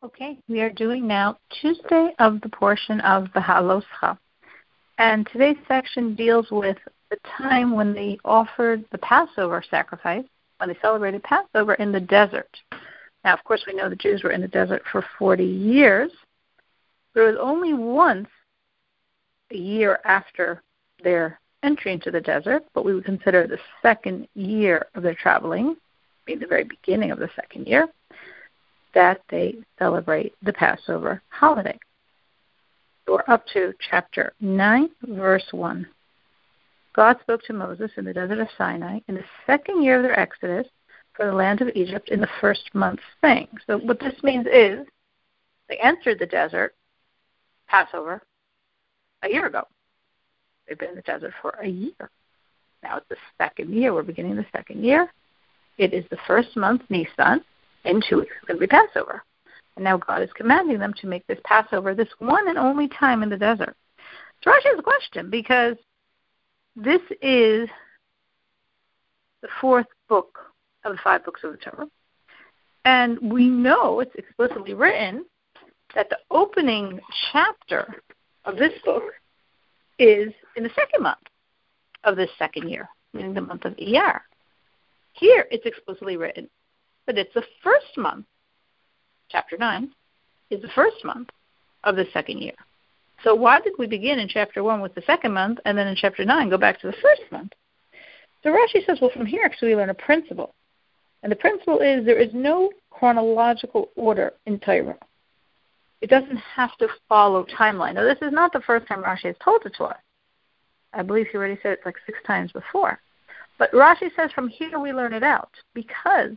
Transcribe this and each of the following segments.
Okay, we are doing now Tuesday of the portion of the Haloscha. And today's section deals with the time when they offered the Passover sacrifice, when they celebrated Passover in the desert. Now, of course, we know the Jews were in the desert for 40 years. There was only once a year after their entry into the desert, but we would consider the second year of their traveling, being the very beginning of the second year that they celebrate the Passover holiday. We're up to chapter 9, verse 1. God spoke to Moses in the desert of Sinai in the second year of their exodus for the land of Egypt in the first month, saying. So what this means is they entered the desert, Passover, a year ago. They've been in the desert for a year. Now it's the second year. We're beginning the second year. It is the first month, Nisan, in two weeks it's going to be Passover. And now God is commanding them to make this Passover this one and only time in the desert. So Rashi has a question because this is the fourth book of the five books of the Torah. And we know it's explicitly written that the opening chapter of this book is in the second month of this second year, meaning the month of Iyar. Here it's explicitly written but it's the first month. Chapter 9 is the first month of the second year. So why did we begin in chapter 1 with the second month and then in chapter 9 go back to the first month? So Rashi says, well, from here actually we learn a principle. And the principle is there is no chronological order in Torah. It doesn't have to follow timeline. Now, this is not the first time Rashi has told it to us. I believe he already said it like six times before. But Rashi says from here we learn it out because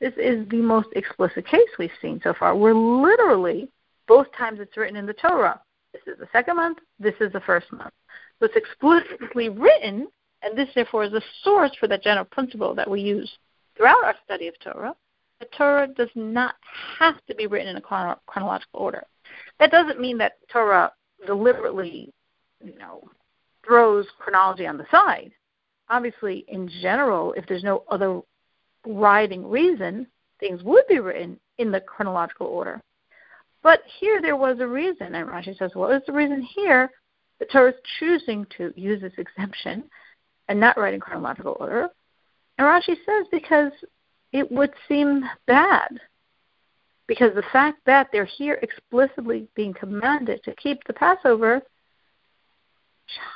this is the most explicit case we've seen so far. We're literally, both times it's written in the Torah, this is the second month, this is the first month. So it's explicitly written, and this therefore is a source for that general principle that we use throughout our study of Torah. The Torah does not have to be written in a chrono- chronological order. That doesn't mean that Torah deliberately, you know, throws chronology on the side. Obviously, in general, if there's no other writing reason, things would be written in the chronological order. But here there was a reason, and Rashi says, well, the reason here the Torah is choosing to use this exemption and not write in chronological order? And Rashi says because it would seem bad. Because the fact that they're here explicitly being commanded to keep the Passover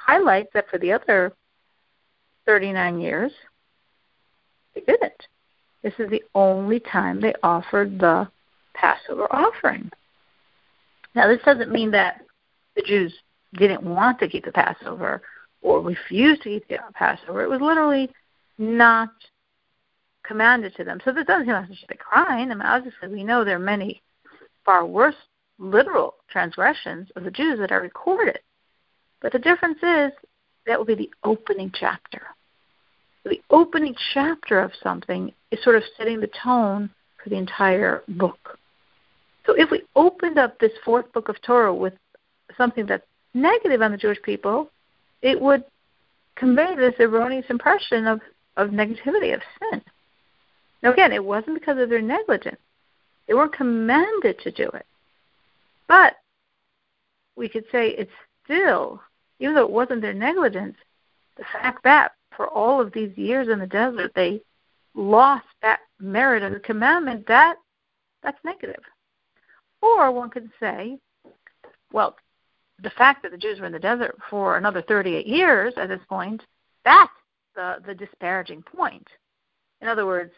highlights that for the other 39 years, they didn't. This is the only time they offered the Passover offering. Now, this doesn't mean that the Jews didn't want to keep the Passover or refused to keep the Passover. It was literally not commanded to them. So this doesn't seem like a crime. I mean, obviously, we know there are many far worse literal transgressions of the Jews that are recorded. But the difference is that will be the opening chapter the opening chapter of something is sort of setting the tone for the entire book. So if we opened up this fourth book of Torah with something that's negative on the Jewish people, it would convey this erroneous impression of, of negativity, of sin. Now, again, it wasn't because of their negligence. They weren't commanded to do it. But we could say it's still, even though it wasn't their negligence, the fact that for all of these years in the desert, they lost that merit of the commandment, that that's negative. Or one could say, well, the fact that the Jews were in the desert for another 38 years at this point, that's the, the disparaging point. In other words,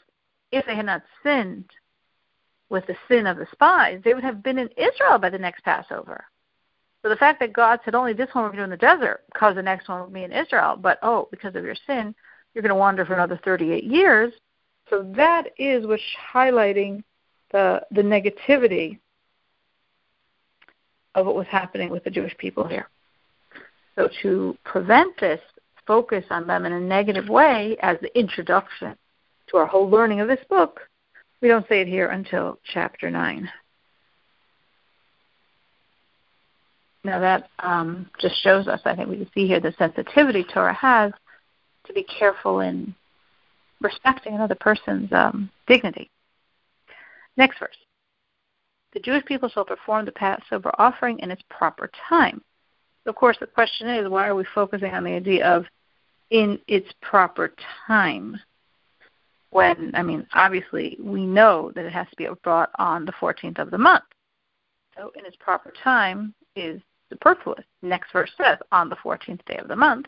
if they had not sinned with the sin of the spies, they would have been in Israel by the next Passover. So the fact that God said only this one to do in the desert because the next one will be in Israel, but oh, because of your sin, you're going to wander for another 38 years. So that is what's highlighting the the negativity of what was happening with the Jewish people here. So to prevent this focus on them in a negative way as the introduction to our whole learning of this book, we don't say it here until chapter 9. Now that um, just shows us, I think we can see here the sensitivity Torah has to be careful in respecting another person's um, dignity. Next verse. the Jewish people shall perform the Passover offering in its proper time. Of course, the question is, why are we focusing on the idea of in its proper time? When, I mean, obviously, we know that it has to be brought on the 14th of the month. So, in its proper time is superfluous. Next verse says, on the 14th day of the month.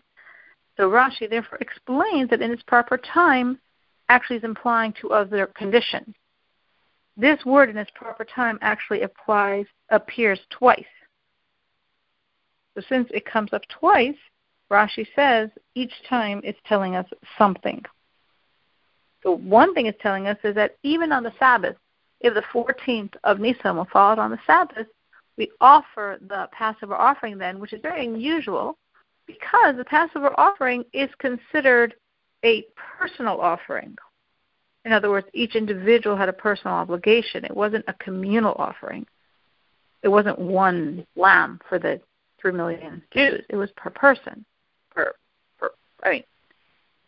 So, Rashi therefore explains that in its proper time actually is implying to other conditions. This word in its proper time actually applies appears twice. So since it comes up twice, Rashi says each time it's telling us something. So one thing it's telling us is that even on the Sabbath, if the 14th of Nisan will fall on the Sabbath, we offer the Passover offering then, which is very unusual because the Passover offering is considered a personal offering. In other words, each individual had a personal obligation. It wasn't a communal offering. It wasn't one lamb for the three million Jews. It was per person. Per, per I mean,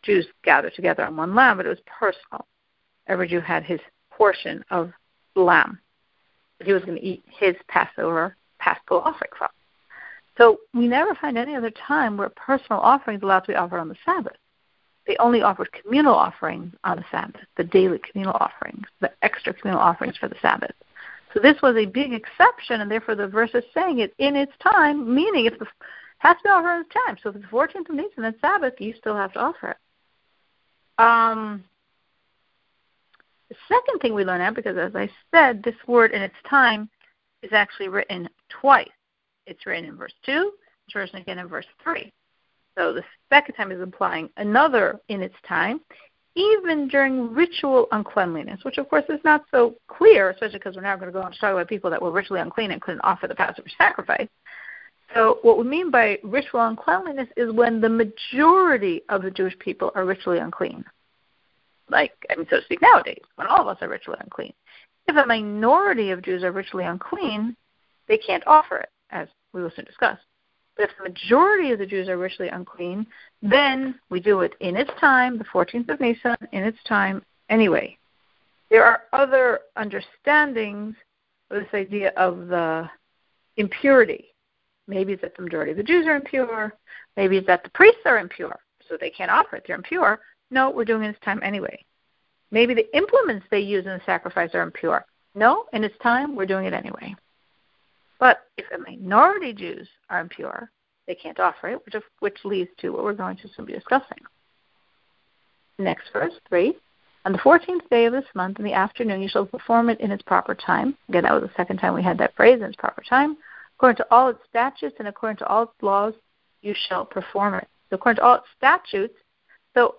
Jews gathered together on one lamb, but it was personal. Every Jew had his portion of lamb he was going to eat his Passover paschal offering from. So we never find any other time where personal offerings allowed to be offered on the Sabbath. They only offered communal offerings on the Sabbath, the daily communal offerings, the extra communal offerings for the Sabbath. So this was a big exception, and therefore the verse is saying it in its time, meaning it has to be offered in its time. So if it's the 14th of Nisan, it's Sabbath, you still have to offer it. Um, the second thing we learn out, because as I said, this word in its time is actually written twice. It's written in verse 2, it's written again in verse 3. So the second time is implying another in its time, even during ritual uncleanliness, which of course is not so clear, especially because we're now going to go on to talk about people that were ritually unclean and couldn't offer the Passover sacrifice. So what we mean by ritual uncleanliness is when the majority of the Jewish people are ritually unclean. Like, I mean, so to speak, nowadays, when all of us are ritually unclean. If a minority of Jews are ritually unclean, they can't offer it, as we will soon discuss. But if the majority of the Jews are ritually unclean, then we do it in its time, the 14th of Nisan, in its time anyway. There are other understandings of this idea of the impurity. Maybe it's that the majority of the Jews are impure. Maybe it's that the priests are impure, so they can't offer it. They're impure. No, we're doing it its time anyway. Maybe the implements they use in the sacrifice are impure. No, in its time, we're doing it anyway. But if a minority Jews are impure, they can't offer it, which, which leads to what we're going to soon be discussing. Next verse, 3. On the 14th day of this month in the afternoon, you shall perform it in its proper time. Again, that was the second time we had that phrase, in its proper time. According to all its statutes and according to all its laws, you shall perform it. So according to all its statutes, so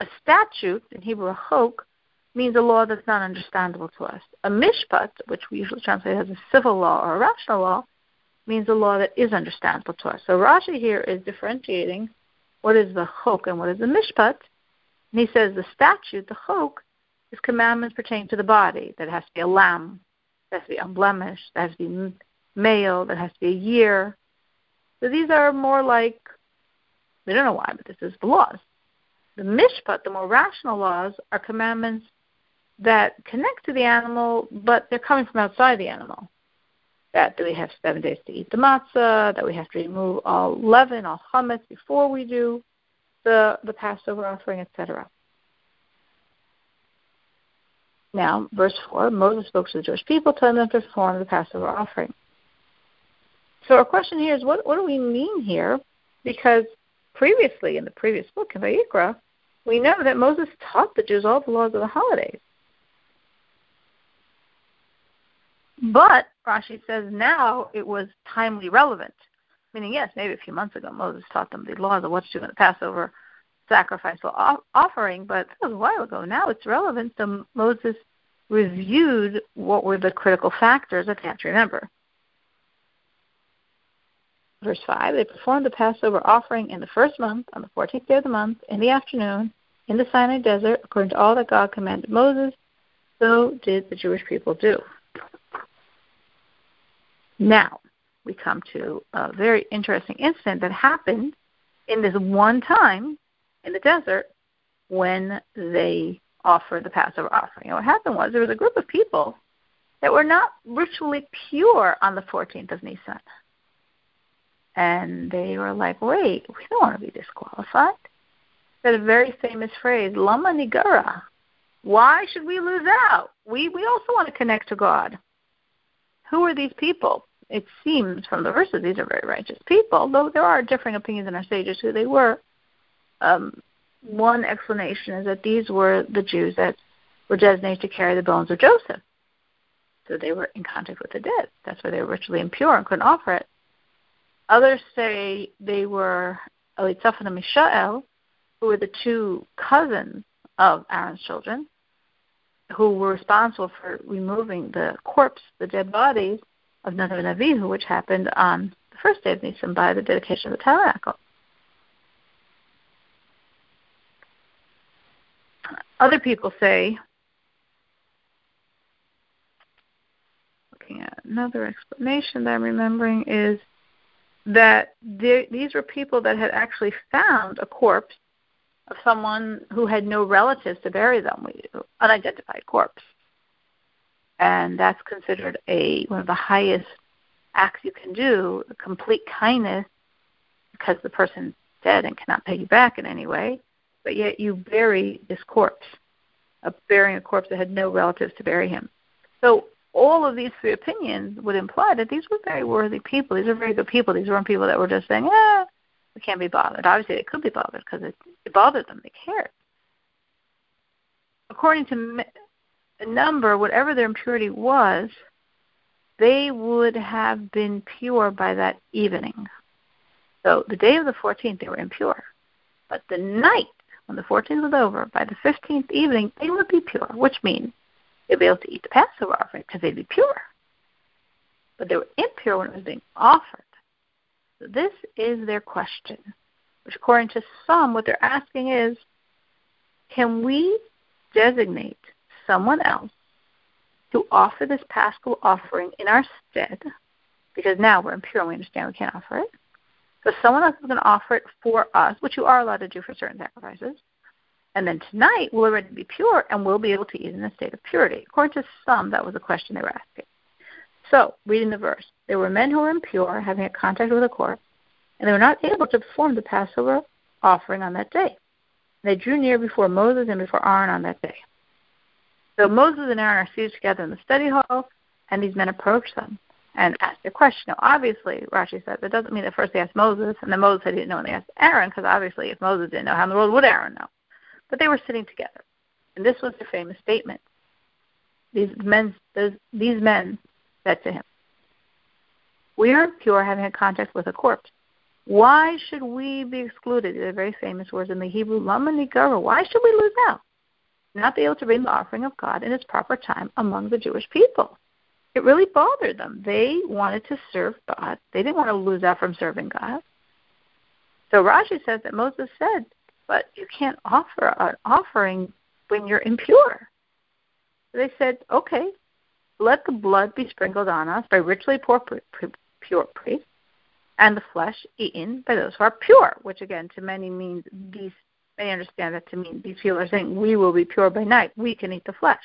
a statute, in Hebrew, a chok, means a law that's not understandable to us. A mishpat, which we usually translate as a civil law or a rational law, means a law that is understandable to us. So Rashi here is differentiating what is the chok and what is the mishpat. And he says the statute, the chok, is commandments pertaining to the body. That has to be a lamb, that has to be unblemished, that has to be male, that has to be a year. So these are more like, we don't know why, but this is the laws. The mishpat, the more rational laws, are commandments that connect to the animal, but they're coming from outside the animal. That, we have seven days to eat the matzah, that we have to remove all leaven, all chametz before we do the, the Passover offering, etc. Now, verse 4 Moses spoke to the Jewish people, telling them to perform the Passover offering. So, our question here is what, what do we mean here? Because previously, in the previous book, in Vayikra, we know that Moses taught the Jews all the laws of the holidays. But Rashi says now it was timely relevant. Meaning, yes, maybe a few months ago Moses taught them the laws of what to do in the Passover sacrifice or offering, but that was a while ago. Now it's relevant. So Moses reviewed what were the critical factors have to remember. Verse 5 They performed the Passover offering in the first month, on the 14th day of the month, in the afternoon, in the Sinai desert, according to all that God commanded Moses. So did the Jewish people do. Now, we come to a very interesting incident that happened in this one time in the desert when they offered the Passover offering. And what happened was there was a group of people that were not ritually pure on the 14th of Nisan. And they were like, wait, we don't want to be disqualified. Said a very famous phrase, Lama Nigara. Why should we lose out? We, we also want to connect to God. Who are these people? It seems from the verses these are very righteous people, though there are differing opinions in our sages who they were. Um, one explanation is that these were the Jews that were designated to carry the bones of Joseph. So they were in contact with the dead. That's why they were ritually impure and couldn't offer it. Others say they were Elitzaphan and Mishael, who were the two cousins of Aaron's children, who were responsible for removing the corpse, the dead bodies of Nadav and Avihu, which happened on the first day of Nisan by the dedication of the tabernacle. Other people say looking at another explanation that I'm remembering is that these were people that had actually found a corpse of someone who had no relatives to bury them, unidentified corpse. And that's considered a one of the highest acts you can do, a complete kindness, because the person's dead and cannot pay you back in any way, but yet you bury this corpse, uh, burying a corpse that had no relatives to bury him. So all of these three opinions would imply that these were very worthy people. These are very good people. These weren't people that were just saying, "Yeah, we can't be bothered." Obviously, they could be bothered because it, it bothered them. They cared. According to number, whatever their impurity was, they would have been pure by that evening. So the day of the 14th, they were impure. But the night, when the 14th was over, by the 15th evening, they would be pure, which means they'd be able to eat the Passover offering because they'd be pure. But they were impure when it was being offered. So this is their question, which according to some, what they're asking is, can we designate someone else to offer this paschal offering in our stead? Because now we're impure and we understand we can't offer it. So someone else is going to offer it for us, which you are allowed to do for certain sacrifices. And then tonight we'll already be pure and we'll be able to eat in a state of purity. According to some, that was the question they were asking. So, reading the verse, there were men who were impure, having a contact with a corpse, and they were not able to perform the Passover offering on that day. They drew near before Moses and before Aaron on that day. So Moses and Aaron are seated together in the study hall, and these men approach them and ask their question. Now, obviously, Rashi said that doesn't mean that first they asked Moses, and then Moses said he didn't know, and they asked Aaron, because obviously, if Moses didn't know, how in the world would Aaron know? But they were sitting together. And this was their famous statement. These men, these men said to him, We are pure having had contact with a corpse. Why should we be excluded? Are very famous words in the Hebrew, Lama Nigara. Why should we lose out? Not be able to bring the offering of God in its proper time among the Jewish people. It really bothered them. They wanted to serve God. They didn't want to lose out from serving God. So Rashi says that Moses said, but you can't offer an offering when you're impure. They said, okay, let the blood be sprinkled on us by poor, pure priests, and the flesh eaten by those who are pure, which again to many means these many understand that to mean these people are saying we will be pure by night. We can eat the flesh.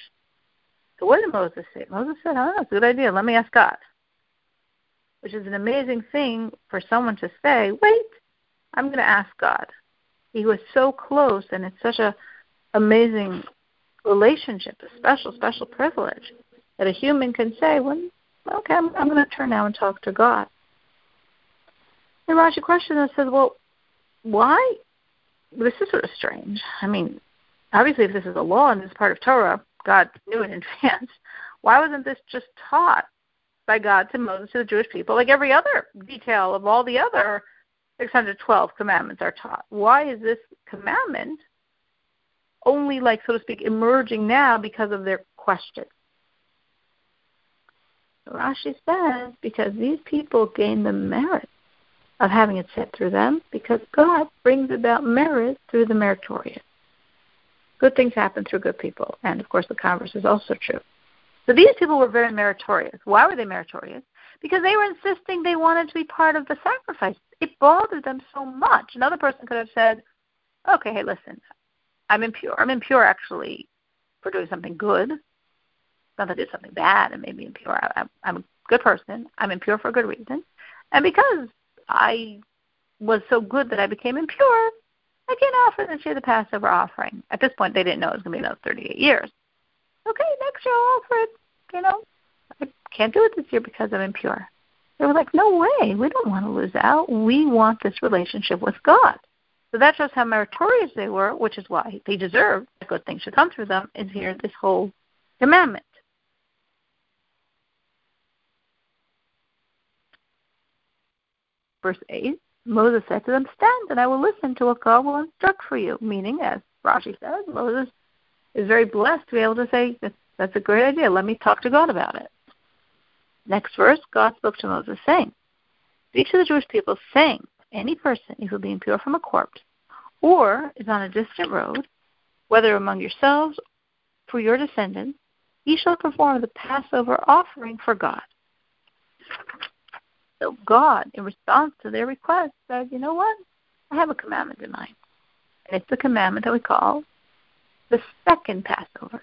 So what did Moses say? Moses said, Oh, that's a good idea. Let me ask God. Which is an amazing thing for someone to say, Wait, I'm gonna ask God he was so close, and it's such a amazing relationship, a special, special privilege that a human can say, "Well, okay, I'm, I'm going to turn now and talk to God." And Rashi question that says, "Well, why? This is sort of strange. I mean, obviously, if this is a law and this is part of Torah, God knew in advance. Why wasn't this just taught by God to Moses to the Jewish people, like every other detail of all the other 612 commandments are taught. Why is this commandment only, like, so to speak, emerging now because of their question? Rashi says, because these people gain the merit of having it said through them, because God brings about merit through the meritorious. Good things happen through good people, and of course the converse is also true. So these people were very meritorious. Why were they meritorious? Because they were insisting they wanted to be part of the sacrifice it bothered them so much. Another person could have said, okay, hey, listen, I'm impure. I'm impure actually for doing something good. not that I did something bad and made me impure. I, I'm a good person. I'm impure for a good reason. And because I was so good that I became impure, I can't offer this year the Passover offering. At this point, they didn't know it was going to be another 38 years. Okay, next year I'll offer it. You know, I can't do it this year because I'm impure. They were like, no way. We don't want to lose out. We want this relationship with God. So that shows how meritorious they were, which is why they deserve that good things should come through them, is here this whole commandment. Verse 8 Moses said to them, Stand, and I will listen to what God will instruct for you. Meaning, as Rashi says, Moses is very blessed to be able to say, That's a great idea. Let me talk to God about it. Next verse, God spoke to Moses, saying, Speak to the Jewish people, saying, Any person who will be impure from a corpse, or is on a distant road, whether among yourselves for your descendants, he shall perform the Passover offering for God. So God, in response to their request, said, You know what? I have a commandment in mind. And it's the commandment that we call the second Passover.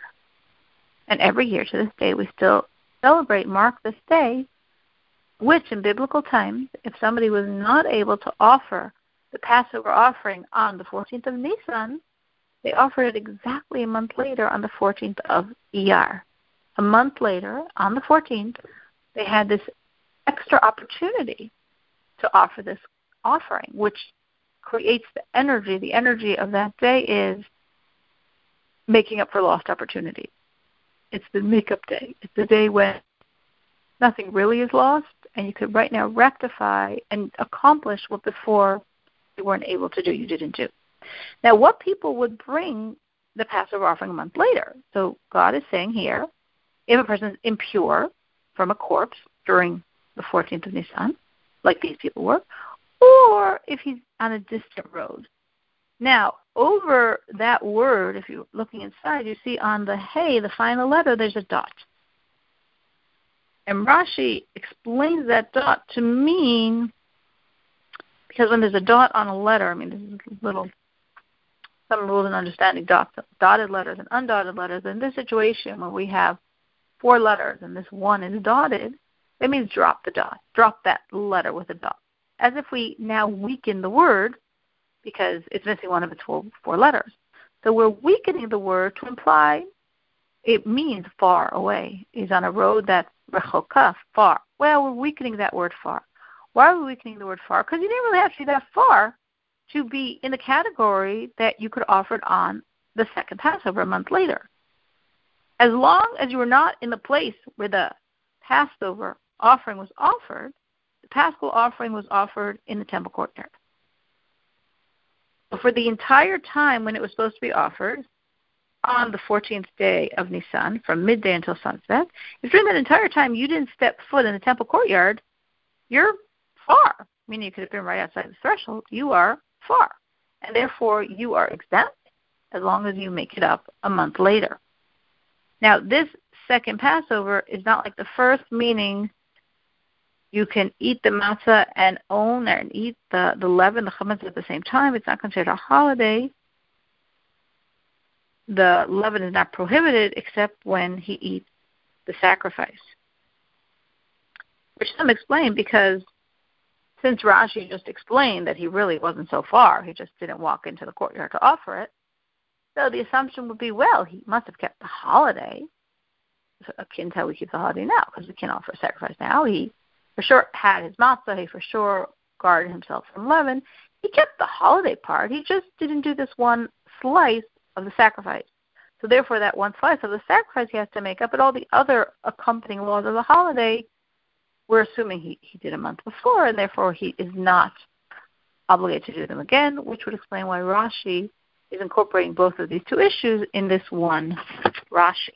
And every year to this day, we still celebrate, mark this day, which in biblical times, if somebody was not able to offer the Passover offering on the 14th of Nisan, they offered it exactly a month later on the 14th of Iyar. A month later, on the 14th, they had this extra opportunity to offer this offering, which creates the energy. The energy of that day is making up for lost opportunity. It's the make-up day. It's the day when nothing really is lost, and you could right now rectify and accomplish what before you weren't able to do, you didn't do. Now, what people would bring the Passover offering a month later? So God is saying here, if a person is impure from a corpse during the 14th of Nisan, like these people were, or if he's on a distant road. Now, over that word, if you're looking inside, you see on the hey, the final letter, there's a dot. And Rashi explains that dot to mean because when there's a dot on a letter, I mean, there's little some rules in understanding dotted letters and undotted letters. In this situation, when we have four letters and this one is dotted, it means drop the dot. Drop that letter with a dot. As if we now weaken the word because it's missing one of its four, four letters. So we're weakening the word to imply it means far away. Is on a road that's rechokah, far. Well, we're weakening that word far. Why are we weakening the word far? Because you didn't really have to be that far to be in the category that you could offer it on the second Passover a month later. As long as you were not in the place where the Passover offering was offered, the Paschal offering was offered in the temple courtyard. For the entire time when it was supposed to be offered, on the 14th day of Nisan, from midday until sunset, if during that entire time you didn't step foot in the temple courtyard, you're far, meaning you could have been right outside the threshold, you are far. And therefore, you are exempt as long as you make it up a month later. Now, this second Passover is not like the first, meaning you can eat the matzah and own and eat the, the leaven, the chametz at the same time. It's not considered a holiday. The leaven is not prohibited except when he eats the sacrifice. Which some explain because since Rashi just explained that he really wasn't so far, he just didn't walk into the courtyard to offer it, so the assumption would be, well, he must have kept the holiday, akin to how we keep the holiday now, because we can't offer a sacrifice now. He for sure had his matzah, he for sure guarded himself from leaven. He kept the holiday part, he just didn't do this one slice of the sacrifice. So therefore, that one slice of the sacrifice he has to make up, but all the other accompanying laws of the holiday we're assuming he, he did a month before, and therefore he is not obligated to do them again, which would explain why Rashi is incorporating both of these two issues in this one Rashi.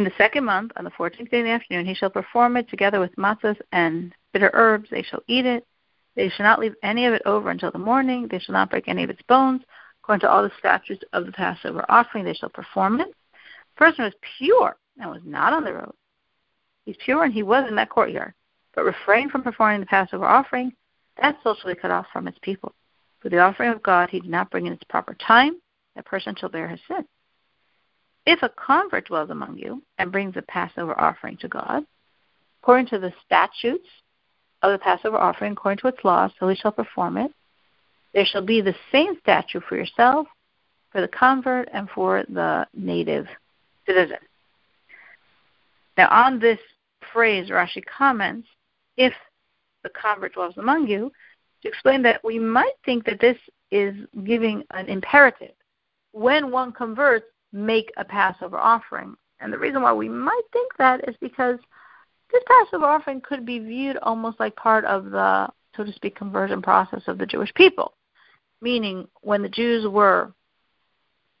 In the second month, on the fourteenth day in the afternoon, he shall perform it together with matzahs and bitter herbs. They shall eat it. They shall not leave any of it over until the morning. They shall not break any of its bones. According to all the statutes of the Passover offering, they shall perform it. The person was pure and was not on the road. He's pure and he was in that courtyard, but refrained from performing the Passover offering. That's socially cut off from its people. For the offering of God, he did not bring in its proper time. That person shall bear his sin. If a convert dwells among you and brings a Passover offering to God, according to the statutes of the Passover offering, according to its laws, so he shall perform it, there shall be the same statute for yourself, for the convert, and for the native citizen. Now, on this phrase, Rashi comments, if the convert dwells among you, to explain that we might think that this is giving an imperative. When one converts, make a Passover offering. And the reason why we might think that is because this Passover offering could be viewed almost like part of the, so to speak, conversion process of the Jewish people. Meaning, when the Jews were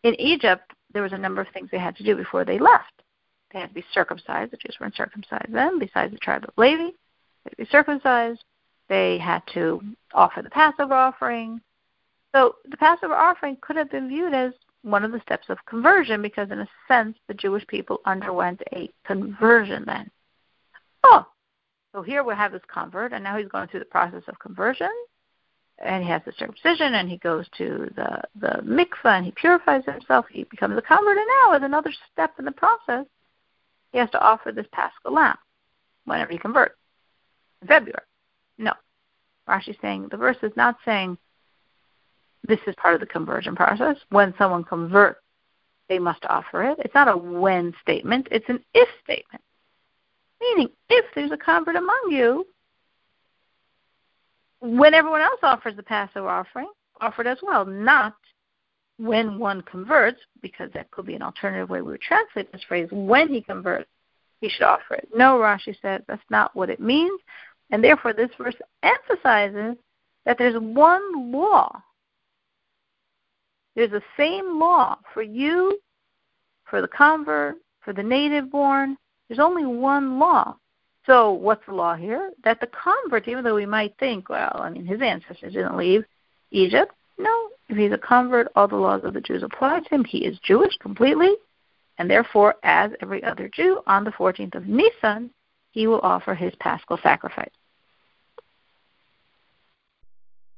in Egypt, there was a number of things they had to do before they left. They had to be circumcised. The Jews weren't circumcised then, besides the tribe of Levi. They had to be circumcised. They had to offer the Passover offering. So the Passover offering could have been viewed as one of the steps of conversion because, in a sense, the Jewish people underwent a conversion then. Oh, so here we have this convert, and now he's going through the process of conversion, and he has the circumcision, and he goes to the the mikvah, and he purifies himself. He becomes a convert, and now, as another step in the process, he has to offer this paschal lamb whenever he converts in February. No, Rashi's saying the verse is not saying this is part of the conversion process. When someone converts, they must offer it. It's not a when statement, it's an if statement. Meaning, if there's a convert among you, when everyone else offers the Passover offering, offer it as well, not when one converts, because that could be an alternative way we would translate this phrase, when he converts, he should offer it. No, Rashi said that's not what it means, and therefore this verse emphasizes that there's one law there's the same law for you, for the convert, for the native born. There's only one law. So what's the law here? That the convert, even though we might think, well, I mean, his ancestors didn't leave Egypt. No, if he's a convert, all the laws of the Jews apply to him. He is Jewish completely, and therefore, as every other Jew, on the 14th of Nisan, he will offer his paschal sacrifice.